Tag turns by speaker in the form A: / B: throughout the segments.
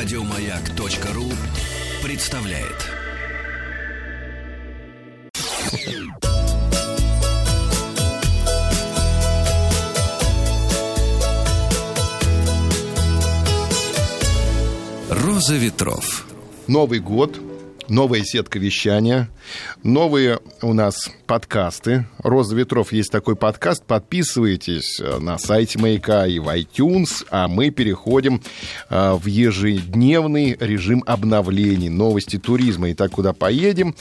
A: Радиомаяк.ру представляет. Роза ветров.
B: Новый год, новая сетка вещания, новые у нас подкасты. «Роза ветров» есть такой подкаст. Подписывайтесь э, на сайте «Маяка» и в iTunes, а мы переходим э, в ежедневный режим обновлений, новости туризма. Итак, куда поедем,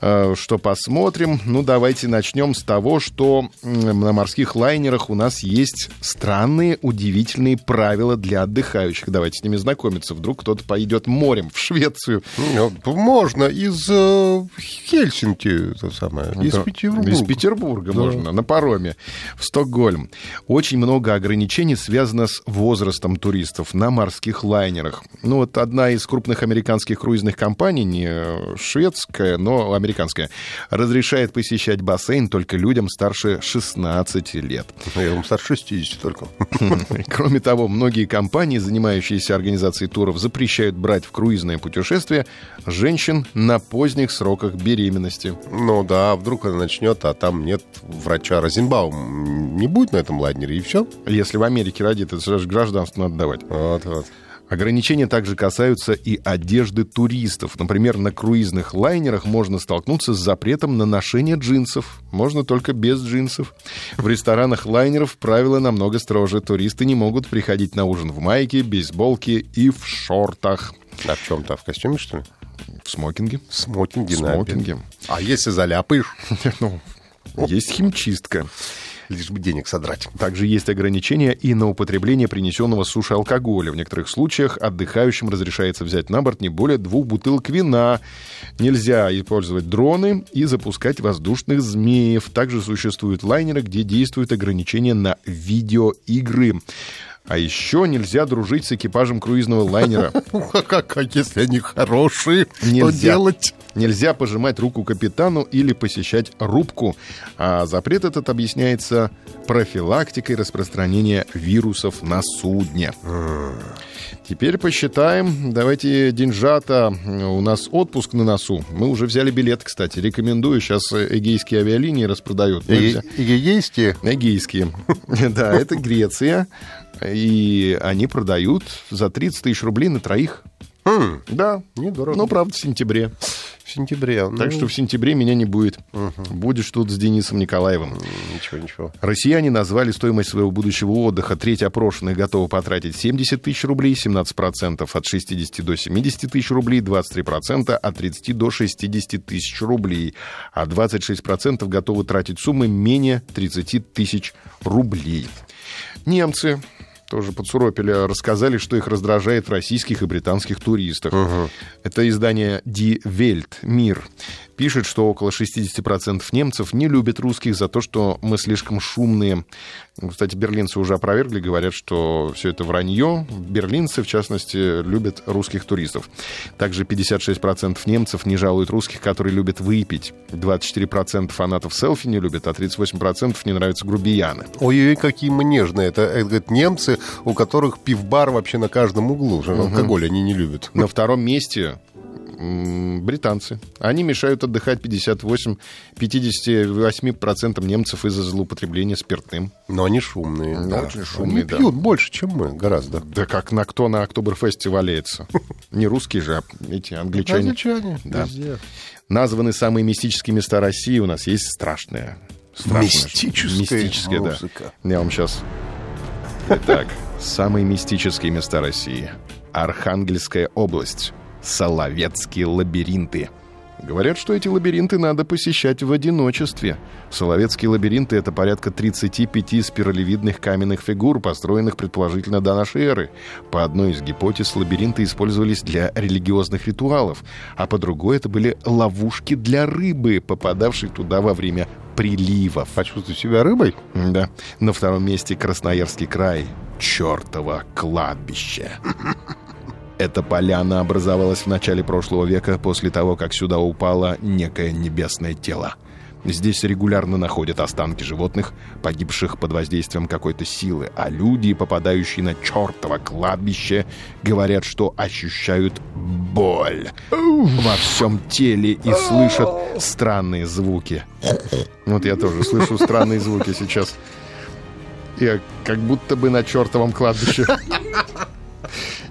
B: э, что посмотрим? Ну, давайте начнем с того, что на морских лайнерах у нас есть странные, удивительные правила для отдыхающих. Давайте с ними знакомиться. Вдруг кто-то пойдет морем в Швецию.
C: Ну, можно из э, Хельсинки, то самое, из
B: Да.
C: Петербурга.
B: Из Петербурга можно, на пароме в Стокгольм. Очень много ограничений связано с возрастом туристов на морских лайнерах. Ну вот одна из крупных американских круизных компаний, не шведская, но американская, разрешает посещать бассейн только людям старше 16 лет.
C: Я вам старше 60 только.
B: Кроме того, многие компании, занимающиеся организацией туров, запрещают брать в круизное путешествие женщин на поздних сроках беременности.
C: Ну да, вдруг она начнет, а там нет врача Розенбаум. Не будет на этом лайнере, и все.
B: Если в Америке родит, это же гражданство надо давать.
C: Вот, вот.
B: Ограничения также касаются и одежды туристов. Например, на круизных лайнерах можно столкнуться с запретом на ношение джинсов. Можно только без джинсов. В ресторанах лайнеров правила намного строже. Туристы не могут приходить на ужин в майке, бейсболке и в шортах.
C: А в чем-то? В костюме, что ли?
B: В смокинге.
C: В смокинге,
B: В смокинге.
C: А если заляпаешь,
B: Ну, есть химчистка.
C: лишь бы денег содрать.
B: Также есть ограничения и на употребление принесенного с суши алкоголя. В некоторых случаях отдыхающим разрешается взять на борт не более двух бутылок вина. Нельзя использовать дроны и запускать воздушных змеев. Также существуют лайнеры, где действуют ограничения на видеоигры. А еще нельзя дружить с экипажем круизного лайнера.
C: А как, а если они хорошие, что
B: Нельзя.
C: делать?
B: Нельзя пожимать руку капитану или посещать рубку. А запрет этот объясняется профилактикой распространения вирусов на судне. Теперь посчитаем. Давайте деньжата. У нас отпуск на носу. Мы уже взяли билет, кстати. Рекомендую. Сейчас эгейские авиалинии распродают.
C: Есть
B: Эгейские. Да, это Греция. И они продают за 30 тысяч рублей на троих.
C: Хм,
B: Да.
C: недорого.
B: Ну, правда, в сентябре.
C: в сентябре.
B: Так
C: Ну,
B: что в сентябре меня не будет. Будешь тут с Денисом Николаевым.
C: Ничего, ничего.
B: Россияне назвали стоимость своего будущего отдыха. Треть опрошенных готовы потратить 70 тысяч рублей, 17% от 60 до 70 тысяч рублей, 23% от 30 до 60 тысяч рублей, а 26% готовы тратить суммы менее 30 тысяч рублей. Немцы тоже подсуропили, рассказали, что их раздражает российских и британских туристах. Это издание Die Welt, Мир, пишет, что около 60% немцев не любят русских за то, что мы слишком шумные. Кстати, берлинцы уже опровергли, говорят, что все это вранье. Берлинцы, в частности, любят русских туристов. Также 56% немцев не жалуют русских, которые любят выпить. 24% фанатов селфи не любят, а 38% не нравятся грубияны.
C: Ой-ой, какие мы нежные. Это, это говорят, немцы, у которых пивбар вообще на каждом углу. Что Алкоголь они не любят.
B: На втором месте британцы. Они мешают отдыхать 58, 58% немцев из-за злоупотребления спиртным.
C: Но они шумные. Да.
B: очень шумные,
C: Они
B: да.
C: пьют больше, чем мы, гораздо.
B: Да как на кто на Октоберфесте валяется. Не русские же, а эти англичане.
C: Англичане
B: Да.
C: везде.
B: Названы самые мистические места России. У нас есть страшное. страшное
C: Мистическая
B: Мистическое, да.
C: музыка.
B: Я вам сейчас... Итак, самые мистические места России. Архангельская область. Соловецкие лабиринты. Говорят, что эти лабиринты надо посещать в одиночестве. Соловецкие лабиринты — это порядка 35 спиралевидных каменных фигур, построенных предположительно до нашей эры. По одной из гипотез, лабиринты использовались для религиозных ритуалов, а по другой это были ловушки для рыбы, попадавшей туда во время приливов.
C: Почувствуй себя рыбой?
B: Да. На втором месте Красноярский край. Чертово кладбище. Эта поляна образовалась в начале прошлого века после того, как сюда упало некое небесное тело. Здесь регулярно находят останки животных, погибших под воздействием какой-то силы, а люди, попадающие на чертово кладбище, говорят, что ощущают боль во всем теле и слышат странные звуки. Вот я тоже слышу странные звуки сейчас. Я как будто бы на чертовом кладбище.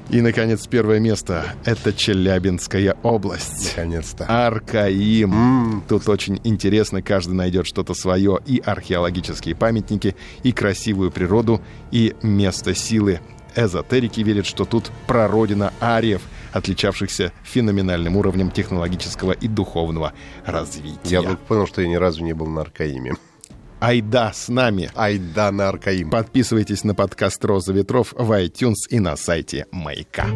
B: И, наконец, первое место — это Челябинская область.
C: Наконец-то.
B: Аркаим. Mm. Тут очень интересно, каждый найдет что-то свое. И археологические памятники, и красивую природу, и место силы. Эзотерики верят, что тут прародина ариев, отличавшихся феноменальным уровнем технологического и духовного развития.
C: Я вдруг понял, что я ни разу не был на Аркаиме.
B: Айда с нами.
C: Айда на Аркаим.
B: Подписывайтесь на подкаст «Роза ветров» в iTunes и на сайте Маяка.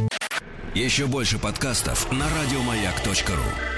A: Еще больше подкастов на радиомаяк.ру